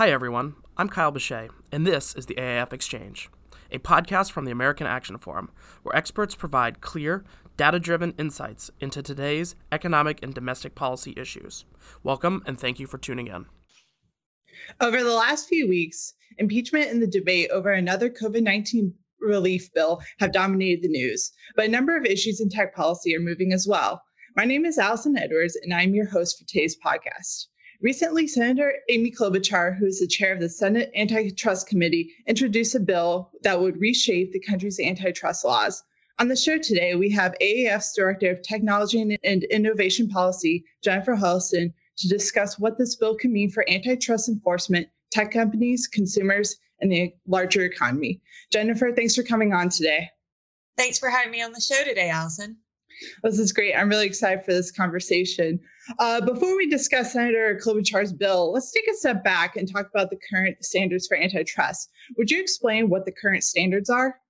Hi, everyone. I'm Kyle Bechet, and this is the AAF Exchange, a podcast from the American Action Forum, where experts provide clear, data driven insights into today's economic and domestic policy issues. Welcome, and thank you for tuning in. Over the last few weeks, impeachment and the debate over another COVID 19 relief bill have dominated the news, but a number of issues in tech policy are moving as well. My name is Allison Edwards, and I'm your host for today's podcast. Recently, Senator Amy Klobuchar, who is the chair of the Senate Antitrust Committee, introduced a bill that would reshape the country's antitrust laws. On the show today, we have AAF's Director of Technology and Innovation Policy, Jennifer Huddleston, to discuss what this bill can mean for antitrust enforcement, tech companies, consumers, and the larger economy. Jennifer, thanks for coming on today. Thanks for having me on the show today, Allison. This is great. I'm really excited for this conversation. Uh, before we discuss Senator Klobuchar's bill, let's take a step back and talk about the current standards for antitrust. Would you explain what the current standards are?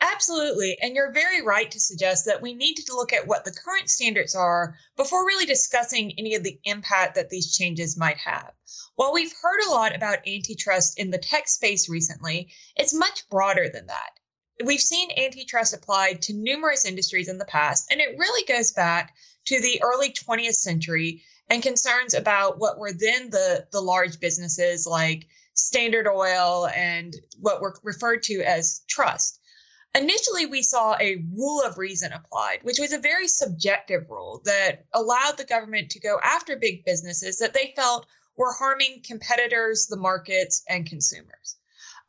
Absolutely. And you're very right to suggest that we need to look at what the current standards are before really discussing any of the impact that these changes might have. While we've heard a lot about antitrust in the tech space recently, it's much broader than that. We've seen antitrust applied to numerous industries in the past, and it really goes back to the early 20th century and concerns about what were then the, the large businesses like Standard Oil and what were referred to as trust. Initially, we saw a rule of reason applied, which was a very subjective rule that allowed the government to go after big businesses that they felt were harming competitors, the markets, and consumers.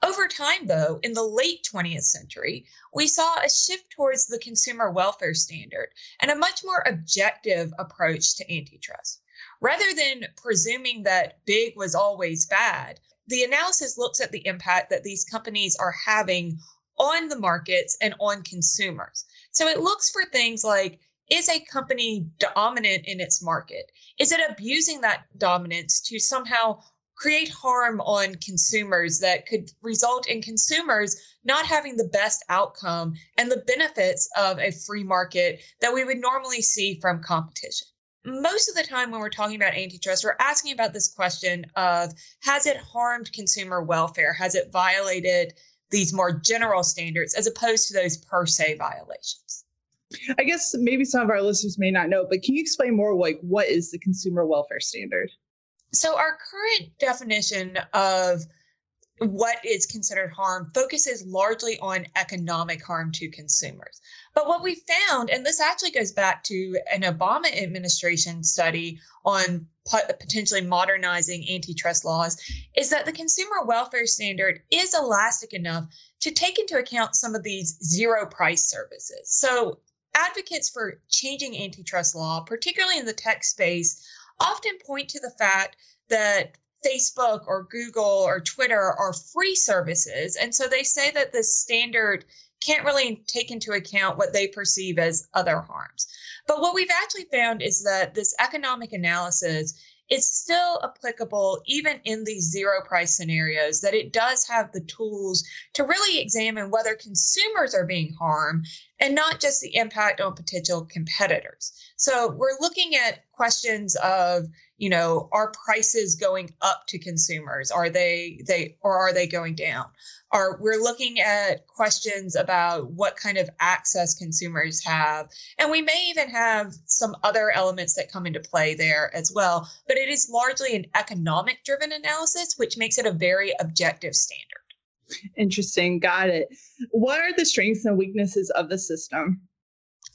Over time, though, in the late 20th century, we saw a shift towards the consumer welfare standard and a much more objective approach to antitrust. Rather than presuming that big was always bad, the analysis looks at the impact that these companies are having on the markets and on consumers. So it looks for things like is a company dominant in its market? Is it abusing that dominance to somehow create harm on consumers that could result in consumers not having the best outcome and the benefits of a free market that we would normally see from competition? Most of the time, when we're talking about antitrust, we're asking about this question of has it harmed consumer welfare? Has it violated these more general standards as opposed to those per se violations. I guess maybe some of our listeners may not know, but can you explain more like what is the consumer welfare standard? So our current definition of what is considered harm focuses largely on economic harm to consumers. But what we found, and this actually goes back to an Obama administration study on potentially modernizing antitrust laws, is that the consumer welfare standard is elastic enough to take into account some of these zero price services. So advocates for changing antitrust law, particularly in the tech space, often point to the fact that Facebook or Google or Twitter are free services. And so they say that the standard can't really take into account what they perceive as other harms. But what we've actually found is that this economic analysis is still applicable even in these zero price scenarios, that it does have the tools to really examine whether consumers are being harmed and not just the impact on potential competitors. So we're looking at questions of, you know, are prices going up to consumers? Are they they or are they going down? Are we're looking at questions about what kind of access consumers have, and we may even have some other elements that come into play there as well. But it is largely an economic driven analysis, which makes it a very objective standard. Interesting. Got it. What are the strengths and weaknesses of the system?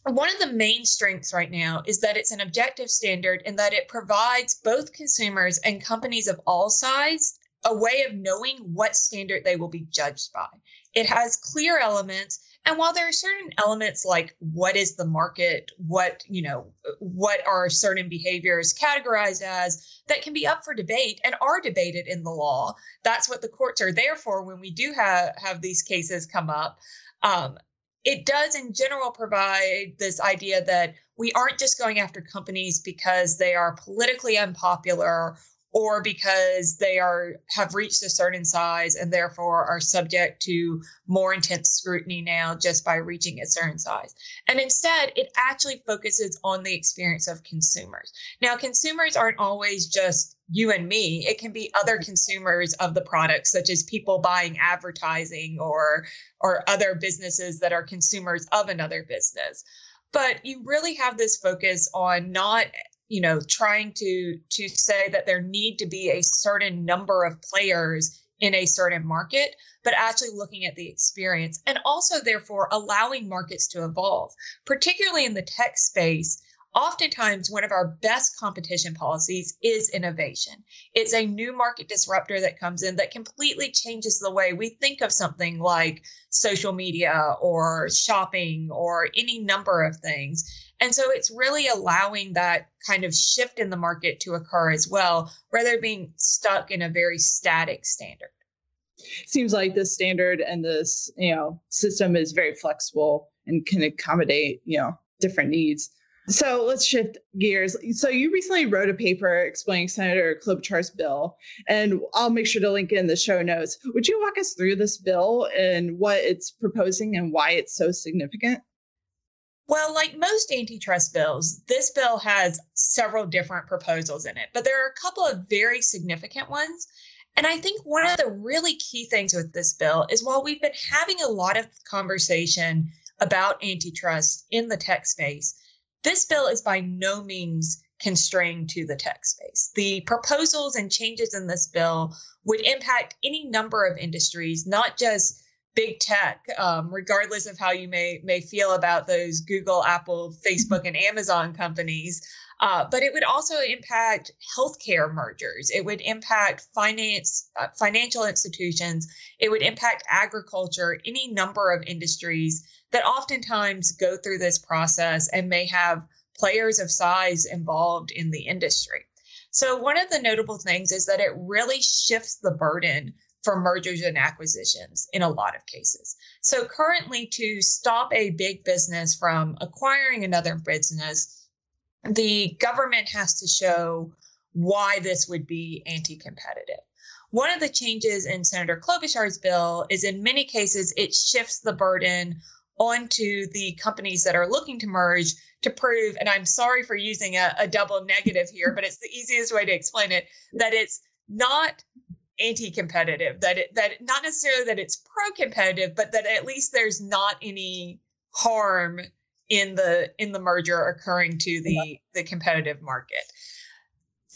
One of the main strengths right now is that it's an objective standard and that it provides both consumers and companies of all size a way of knowing what standard they will be judged by. It has clear elements and while there are certain elements like what is the market, what, you know, what are certain behaviors categorized as that can be up for debate and are debated in the law. That's what the courts are there for when we do have, have these cases come up. Um, it does in general provide this idea that we aren't just going after companies because they are politically unpopular or because they are have reached a certain size and therefore are subject to more intense scrutiny now just by reaching a certain size. And instead, it actually focuses on the experience of consumers. Now, consumers aren't always just you and me. It can be other mm-hmm. consumers of the product, such as people buying advertising or or other businesses that are consumers of another business. But you really have this focus on not you know trying to to say that there need to be a certain number of players in a certain market but actually looking at the experience and also therefore allowing markets to evolve particularly in the tech space oftentimes one of our best competition policies is innovation. It's a new market disruptor that comes in that completely changes the way we think of something like social media or shopping or any number of things. And so it's really allowing that kind of shift in the market to occur as well, rather than being stuck in a very static standard. Seems like this standard and this, you know, system is very flexible and can accommodate, you know, different needs. So let's shift gears. So you recently wrote a paper explaining Senator Klobuchar's bill, and I'll make sure to link it in the show notes. Would you walk us through this bill and what it's proposing and why it's so significant? Well, like most antitrust bills, this bill has several different proposals in it, but there are a couple of very significant ones. And I think one of the really key things with this bill is while we've been having a lot of conversation about antitrust in the tech space, this bill is by no means constrained to the tech space. The proposals and changes in this bill would impact any number of industries, not just big tech, um, regardless of how you may may feel about those Google, Apple, Facebook, and Amazon companies. Uh, but it would also impact healthcare mergers. It would impact finance, uh, financial institutions. It would impact agriculture, any number of industries that oftentimes go through this process and may have players of size involved in the industry. So, one of the notable things is that it really shifts the burden for mergers and acquisitions in a lot of cases. So, currently, to stop a big business from acquiring another business, the government has to show why this would be anti competitive. One of the changes in Senator Klobuchar's bill is in many cases, it shifts the burden onto the companies that are looking to merge to prove, and I'm sorry for using a, a double negative here, but it's the easiest way to explain it, that it's not anti-competitive that it that not necessarily that it's pro-competitive but that at least there's not any harm in the in the merger occurring to the the competitive market.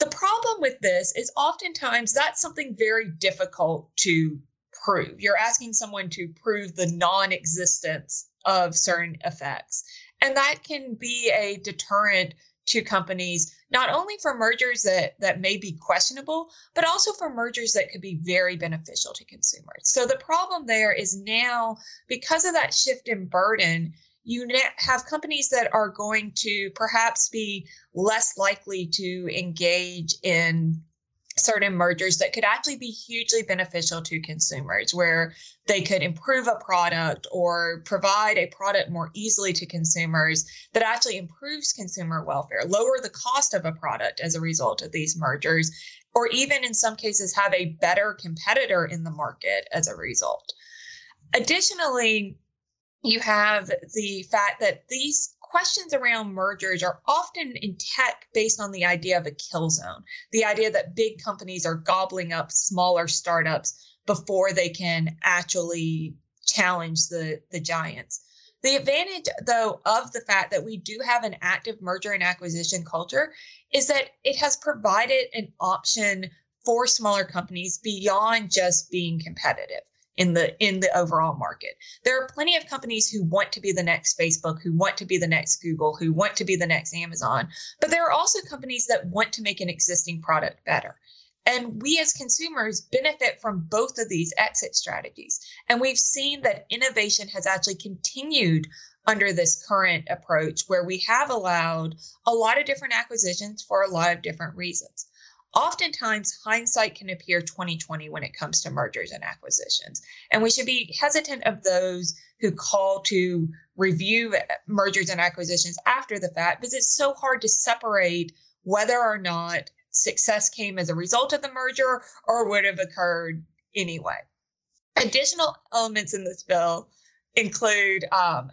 The problem with this is oftentimes that's something very difficult to prove. You're asking someone to prove the non-existence of certain effects. And that can be a deterrent to companies, not only for mergers that, that may be questionable, but also for mergers that could be very beneficial to consumers. So the problem there is now, because of that shift in burden, you have companies that are going to perhaps be less likely to engage in certain mergers that could actually be hugely beneficial to consumers, where they could improve a product or provide a product more easily to consumers that actually improves consumer welfare, lower the cost of a product as a result of these mergers, or even in some cases have a better competitor in the market as a result. Additionally, you have the fact that these questions around mergers are often in tech based on the idea of a kill zone, the idea that big companies are gobbling up smaller startups before they can actually challenge the, the giants. The advantage, though, of the fact that we do have an active merger and acquisition culture is that it has provided an option for smaller companies beyond just being competitive in the in the overall market. There are plenty of companies who want to be the next Facebook, who want to be the next Google, who want to be the next Amazon, but there are also companies that want to make an existing product better. And we as consumers benefit from both of these exit strategies. And we've seen that innovation has actually continued under this current approach where we have allowed a lot of different acquisitions for a lot of different reasons oftentimes hindsight can appear 2020 when it comes to mergers and acquisitions. And we should be hesitant of those who call to review mergers and acquisitions after the fact because it's so hard to separate whether or not success came as a result of the merger or would have occurred anyway. Additional elements in this bill include um,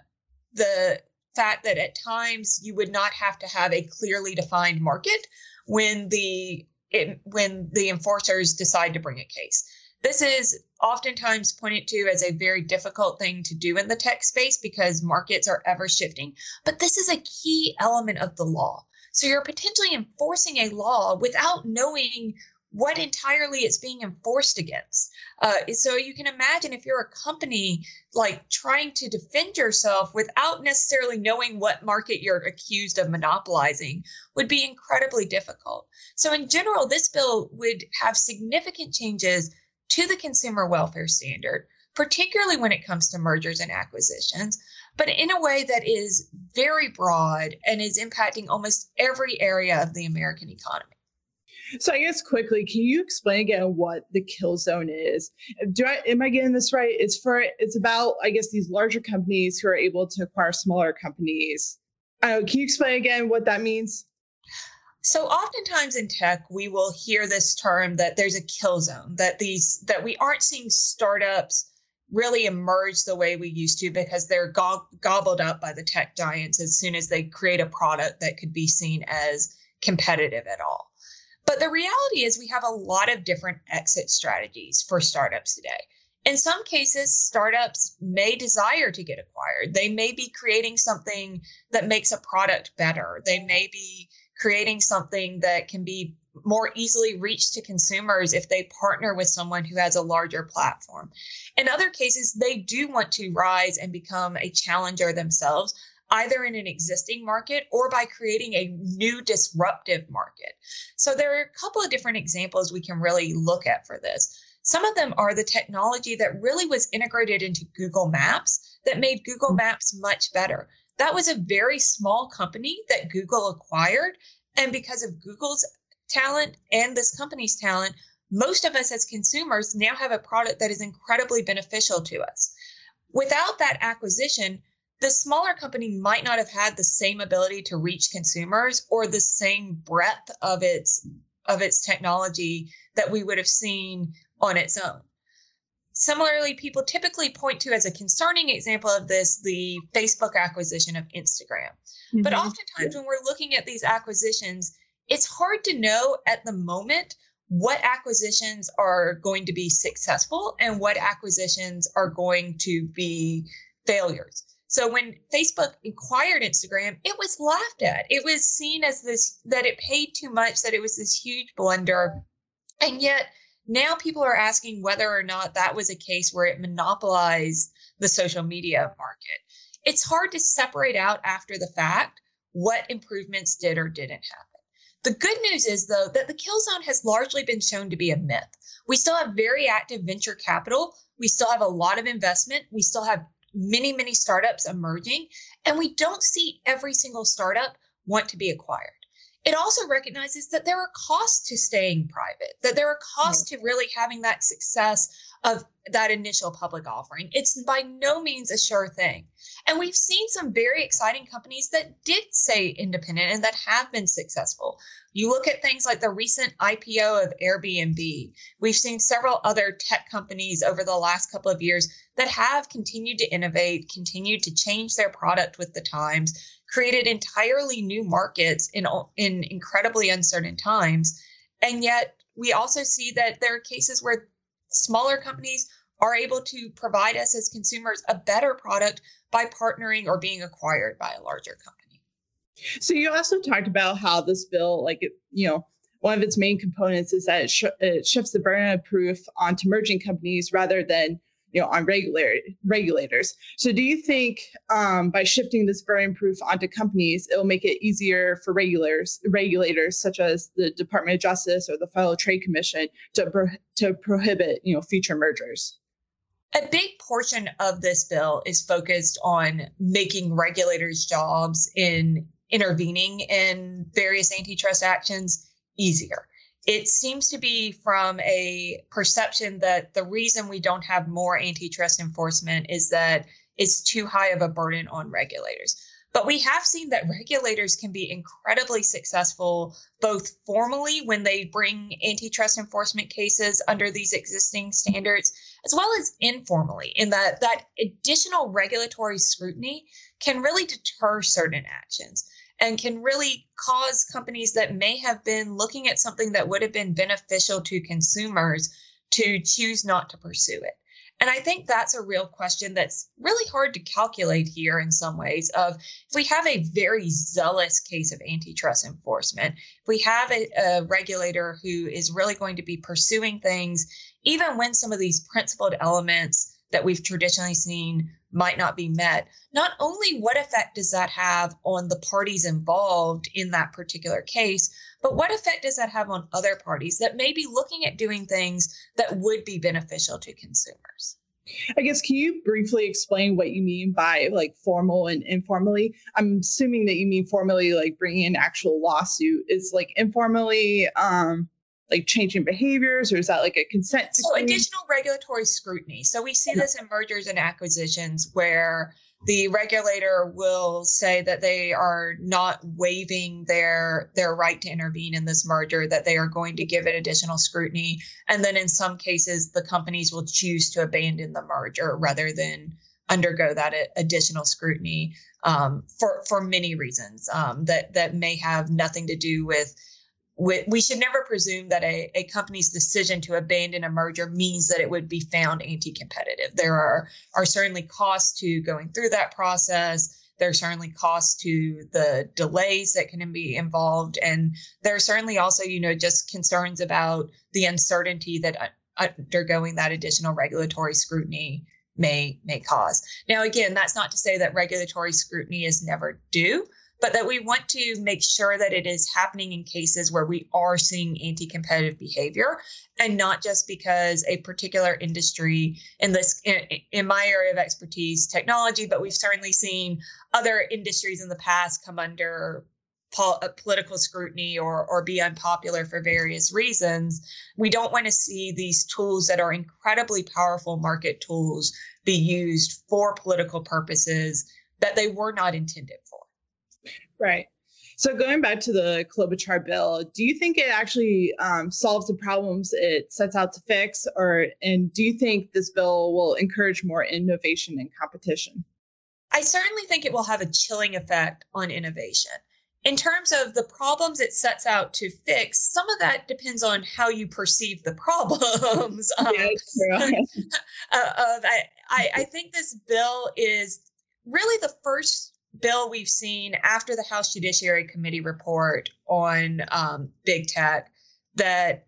the fact that at times you would not have to have a clearly defined market when the it, when the enforcers decide to bring a case. This is oftentimes pointed to as a very difficult thing to do in the tech space because markets are ever shifting. But this is a key element of the law. So you're potentially enforcing a law without knowing what entirely it's being enforced against. Uh, so you can imagine if you're a company like trying to defend yourself without necessarily knowing what market you're accused of monopolizing would be incredibly difficult. So in general, this bill would have significant changes to the consumer welfare standard, particularly when it comes to mergers and acquisitions, but in a way that is very broad and is impacting almost every area of the American economy. So I guess quickly, can you explain again what the kill zone is? Do I am I getting this right? It's for it's about I guess these larger companies who are able to acquire smaller companies. Uh, can you explain again what that means? So oftentimes in tech, we will hear this term that there's a kill zone, that these that we aren't seeing startups really emerge the way we used to because they're go- gobbled up by the tech giants as soon as they create a product that could be seen as competitive at all. But the reality is, we have a lot of different exit strategies for startups today. In some cases, startups may desire to get acquired. They may be creating something that makes a product better. They may be creating something that can be more easily reached to consumers if they partner with someone who has a larger platform. In other cases, they do want to rise and become a challenger themselves, either in an existing market or by creating a new disruptive market. So there are a couple of different examples we can really look at for this. Some of them are the technology that really was integrated into Google Maps that made Google Maps much better. That was a very small company that Google acquired. And because of Google's talent and this company's talent, most of us as consumers now have a product that is incredibly beneficial to us. Without that acquisition, the smaller company might not have had the same ability to reach consumers or the same breadth of its of its technology that we would have seen on its own. Similarly, people typically point to as a concerning example of this the Facebook acquisition of Instagram. Mm-hmm. But oftentimes, when we're looking at these acquisitions, it's hard to know at the moment what acquisitions are going to be successful and what acquisitions are going to be failures. So when Facebook acquired Instagram, it was laughed at. It was seen as this that it paid too much, that it was this huge blunder. And yet now people are asking whether or not that was a case where it monopolized the social media market. It's hard to separate out after the fact what improvements did or didn't happen. The good news is, though, that the kill zone has largely been shown to be a myth. We still have very active venture capital. We still have a lot of investment. We still have many, many startups emerging, and we don't see every single startup want to be acquired. It also recognizes that there are costs to staying private, that there are costs to really having that success of that initial public offering. It's by no means a sure thing. And we've seen some very exciting companies that did stay independent and that have been successful. You look at things like the recent IPO of Airbnb. We've seen several other tech companies over the last couple of years that have continued to innovate, continued to change their product with the times, created entirely new markets in, in incredibly uncertain times. And yet, we also see that there are cases where smaller companies are able to provide us as consumers a better product by partnering or being acquired by a larger company. So you also talked about how this bill, like you know, one of its main components is that it, sh- it shifts the burden of proof onto merging companies rather than you know on regulator, regulators so do you think um, by shifting this burden of proof onto companies it will make it easier for regulators regulators such as the department of justice or the federal trade commission to, pro- to prohibit you know future mergers a big portion of this bill is focused on making regulators jobs in intervening in various antitrust actions easier it seems to be from a perception that the reason we don't have more antitrust enforcement is that it's too high of a burden on regulators. But we have seen that regulators can be incredibly successful, both formally when they bring antitrust enforcement cases under these existing standards, as well as informally, in that that additional regulatory scrutiny can really deter certain actions. and can really cause companies that may have been looking at something that would have been beneficial to consumers to choose not to pursue it. And I think that's a real question that's really hard to calculate here in some ways of if we have a very zealous case of antitrust enforcement, if we have a, a regulator who is really going to be pursuing things, even when some of these principled elements that we've traditionally seen might not be met. Not only what effect does that have on the parties involved in that particular case, but what effect does that have on other parties that may be looking at doing things that would be beneficial to consumers? I guess can you briefly explain what you mean by like formal and informally? I'm assuming that you mean formally like bringing an actual lawsuit. Is like informally um like changing behaviors or is that like a consent so additional regulatory scrutiny so we see this in mergers and acquisitions where the regulator will say that they are not waiving their their right to intervene in this merger that they are going to give it additional scrutiny. And then in some cases the companies will choose to abandon the merger rather than undergo that additional scrutiny um, for for many reasons um, that that may have nothing to do with we, we should never presume that a, a company's decision to abandon a merger means that it would be found anti-competitive. There are are certainly costs to going through that process. There are certainly costs to the delays that can be involved, and there are certainly also, you know, just concerns about the uncertainty that undergoing that additional regulatory scrutiny may may cause. Now, again, that's not to say that regulatory scrutiny is never due but that we want to make sure that it is happening in cases where we are seeing anti competitive behavior and not just because a particular industry in this in, my area of expertise technology but we've certainly seen other industries in the past come under uh, political scrutiny or or be unpopular for various reasons. We don't want to see these tools that are incredibly powerful market tools be used for political purposes that they were not intended for Right. So going back to the Klobuchar bill, do you think it actually um, solves the problems it sets out to fix, or and do you think this bill will encourage more innovation and competition? I certainly think it will have a chilling effect on innovation. In terms of the problems it sets out to fix, some of that depends on how you perceive the problems. um, uh, of, I, I think this bill is really the first bill we've seen after the House Judiciary Committee report on um, big tech that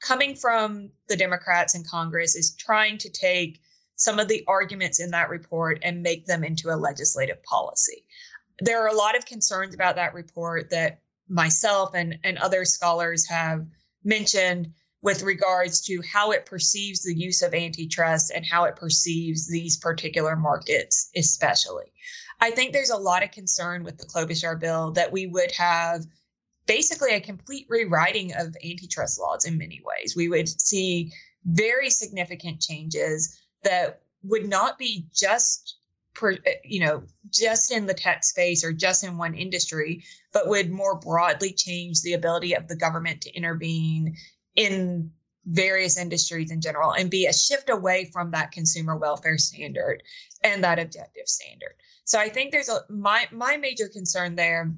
coming from the Democrats in Congress is trying to take some of the arguments in that report and make them into a legislative policy. There are a lot of concerns about that report that myself and, and other scholars have mentioned with regards to how it perceives the use of antitrust and how it perceives these particular markets, especially. I think there's a lot of concern with the Klobuchar bill that we would have basically a complete rewriting of antitrust laws in many ways. We would see very significant changes that would not be just per, you know just in the tech space or just in one industry but would more broadly change the ability of the government to intervene in various industries in general and be a shift away from that consumer welfare standard and that objective standard so I think there's a my my major concern there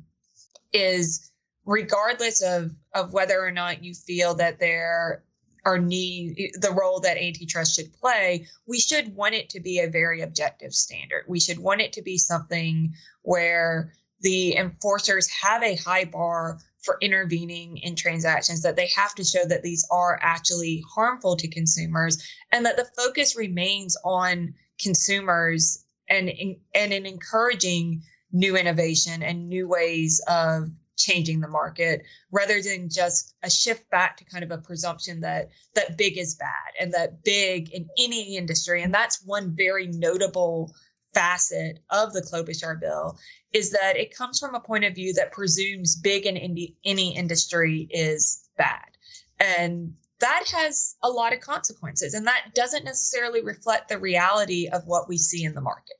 is regardless of of whether or not you feel that there are need the role that antitrust should play, we should want it to be a very objective standard. We should want it to be something where the enforcers have a high bar for intervening in transactions, that they have to show that these are actually harmful to consumers, and that the focus remains on consumers and and in encouraging new innovation and new ways of changing the market rather than just a shift back to kind of a presumption that that big is bad and that big in any industry. And that's one very notable facet of the Klobuchar bill is that it comes from a point of view that presumes big in any industry is bad and that has a lot of consequences and that doesn't necessarily reflect the reality of what we see in the market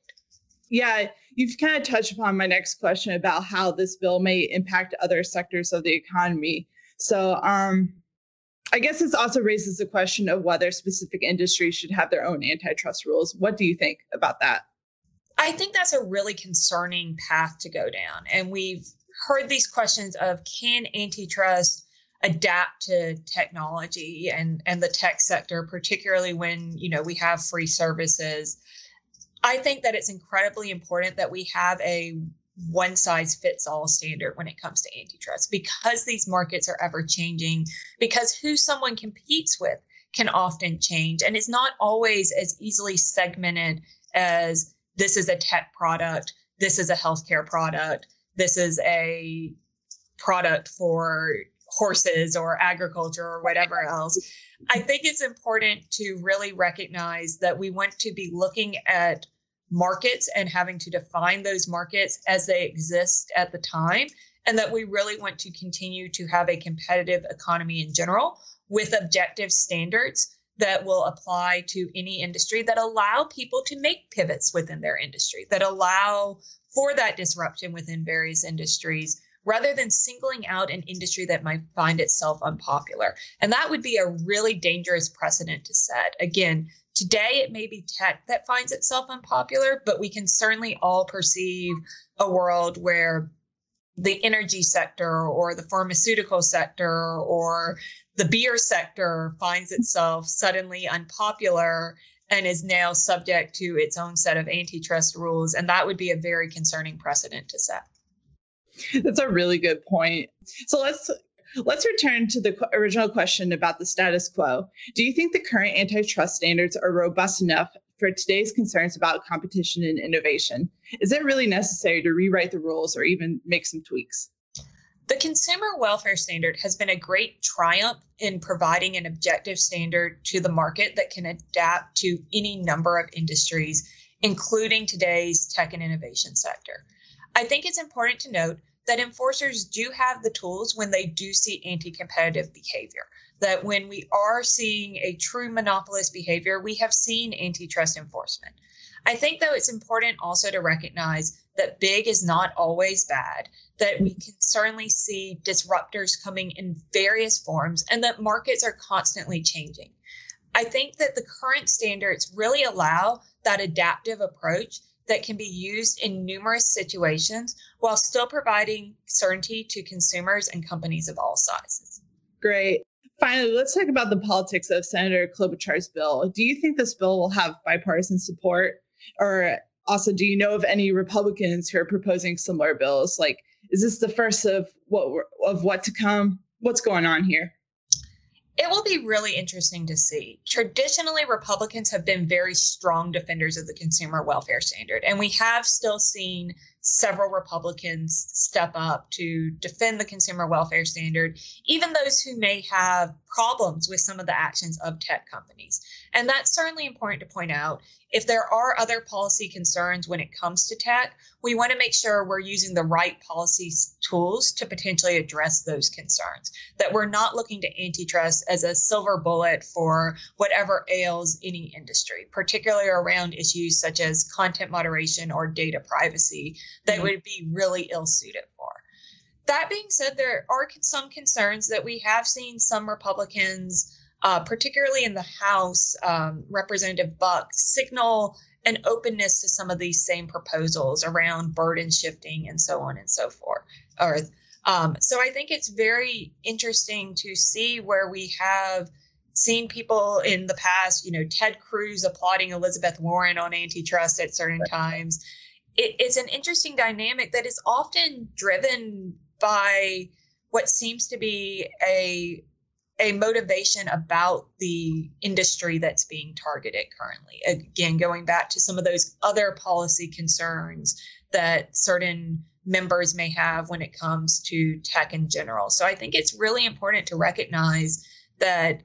yeah, you've kind of touched upon my next question about how this bill may impact other sectors of the economy. So, um, I guess this also raises the question of whether specific industries should have their own antitrust rules. What do you think about that? I think that's a really concerning path to go down. And we've heard these questions of can antitrust adapt to technology and and the tech sector particularly when you know we have free services i think that it's incredibly important that we have a one size fits all standard when it comes to antitrust because these markets are ever changing because who someone competes with can often change and it's not always as easily segmented as this is a tech product this is a healthcare product this is a product for horses or agriculture or whatever else. I think it's important to really recognize that we want to be looking at markets and having to define those markets as they exist at the time, and that we really want to continue to have a competitive economy in general with objective standards that will apply to any industry that allow people to make pivots within their industry, that allow for that disruption within various industries rather than singling out an industry that might find itself unpopular. And that would be a really dangerous precedent to set. Again, today it may be tech that finds itself unpopular, but we can certainly all perceive a world where the energy sector or the pharmaceutical sector or the beer sector finds itself suddenly unpopular and is now subject to its own set of antitrust rules. And that would be a very concerning precedent to set. That's a really good point. So let's let's return to the original question about the status quo. Do you think the current antitrust standards are robust enough for today's concerns about competition and innovation? Is it really necessary to rewrite the rules or even make some tweaks? The consumer welfare standard has been a great triumph in providing an objective standard to the market that can adapt to any number of industries, including today's tech and innovation sector. I think it's important to note that enforcers do have the tools when they do see anti competitive behavior. That when we are seeing a true monopolist behavior, we have seen antitrust enforcement. I think, though, it's important also to recognize that big is not always bad, that we can certainly see disruptors coming in various forms, and that markets are constantly changing. I think that the current standards really allow that adaptive approach that can be used in numerous situations while still providing certainty to consumers and companies of all sizes. Great. Finally, let's talk about the politics of Senator Klobuchar's bill. Do you think this bill will have bipartisan support? Or also, do you know of any Republicans who are proposing similar bills? Like, is this the first of what of what to come? What's going on here? It will be really interesting to see. Traditionally, Republicans have been very strong defenders of the consumer welfare standard, and we have still seen several Republicans step up to defend the consumer welfare standard, even those who may have problems with some of the actions of tech companies. And that's certainly important to point out if there are other policy concerns when it comes to tech, we want to make sure we're using the right policy tools to potentially address those concerns. That we're not looking to antitrust as a silver bullet for whatever ails any industry, particularly around issues such as content moderation or data privacy that mm-hmm. would be really ill suited for. That being said, there are some concerns that we have seen some Republicans uh, particularly in the House, um, Representative Buck signal an openness to some of these same proposals around burden shifting and so on and so forth. Or, um, so I think it's very interesting to see where we have seen people in the past, you know, Ted Cruz applauding Elizabeth Warren on antitrust at certain times. It, it's an interesting dynamic that is often driven by what seems to be a a motivation about the industry that's being targeted currently. Again, going back to some of those other policy concerns that certain members may have when it comes to tech in general. So I think it's really important to recognize that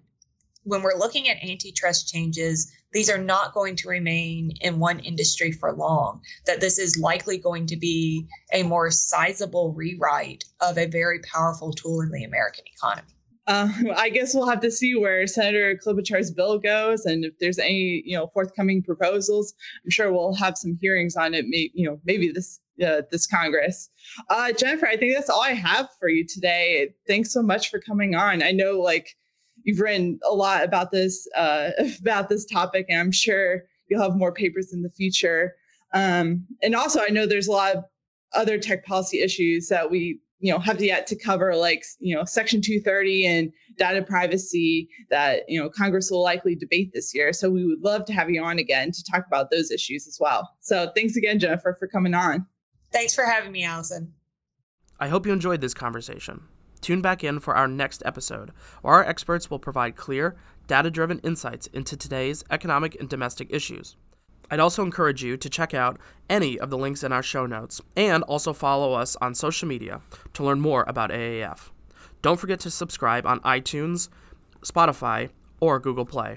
when we're looking at antitrust changes, these are not going to remain in one industry for long, that this is likely going to be a more sizable rewrite of a very powerful tool in the American economy. Uh, I guess we'll have to see where Senator Klobuchar's bill goes, and if there's any, you know, forthcoming proposals. I'm sure we'll have some hearings on it. Maybe, you know, maybe this uh, this Congress. Uh, Jennifer, I think that's all I have for you today. Thanks so much for coming on. I know, like, you've written a lot about this uh, about this topic, and I'm sure you'll have more papers in the future. Um, and also, I know there's a lot of other tech policy issues that we you know have yet to cover like you know section 230 and data privacy that you know congress will likely debate this year. So we would love to have you on again to talk about those issues as well. So thanks again jennifer for coming on. Thanks for having me allison. I hope you enjoyed this conversation tune back in for our next episode where our experts will provide clear data-driven insights into today's economic and domestic issues I'd also encourage you to check out any of the links in our show notes and also follow us on social media to learn more about AAF. Don't forget to subscribe on iTunes, Spotify, or Google Play.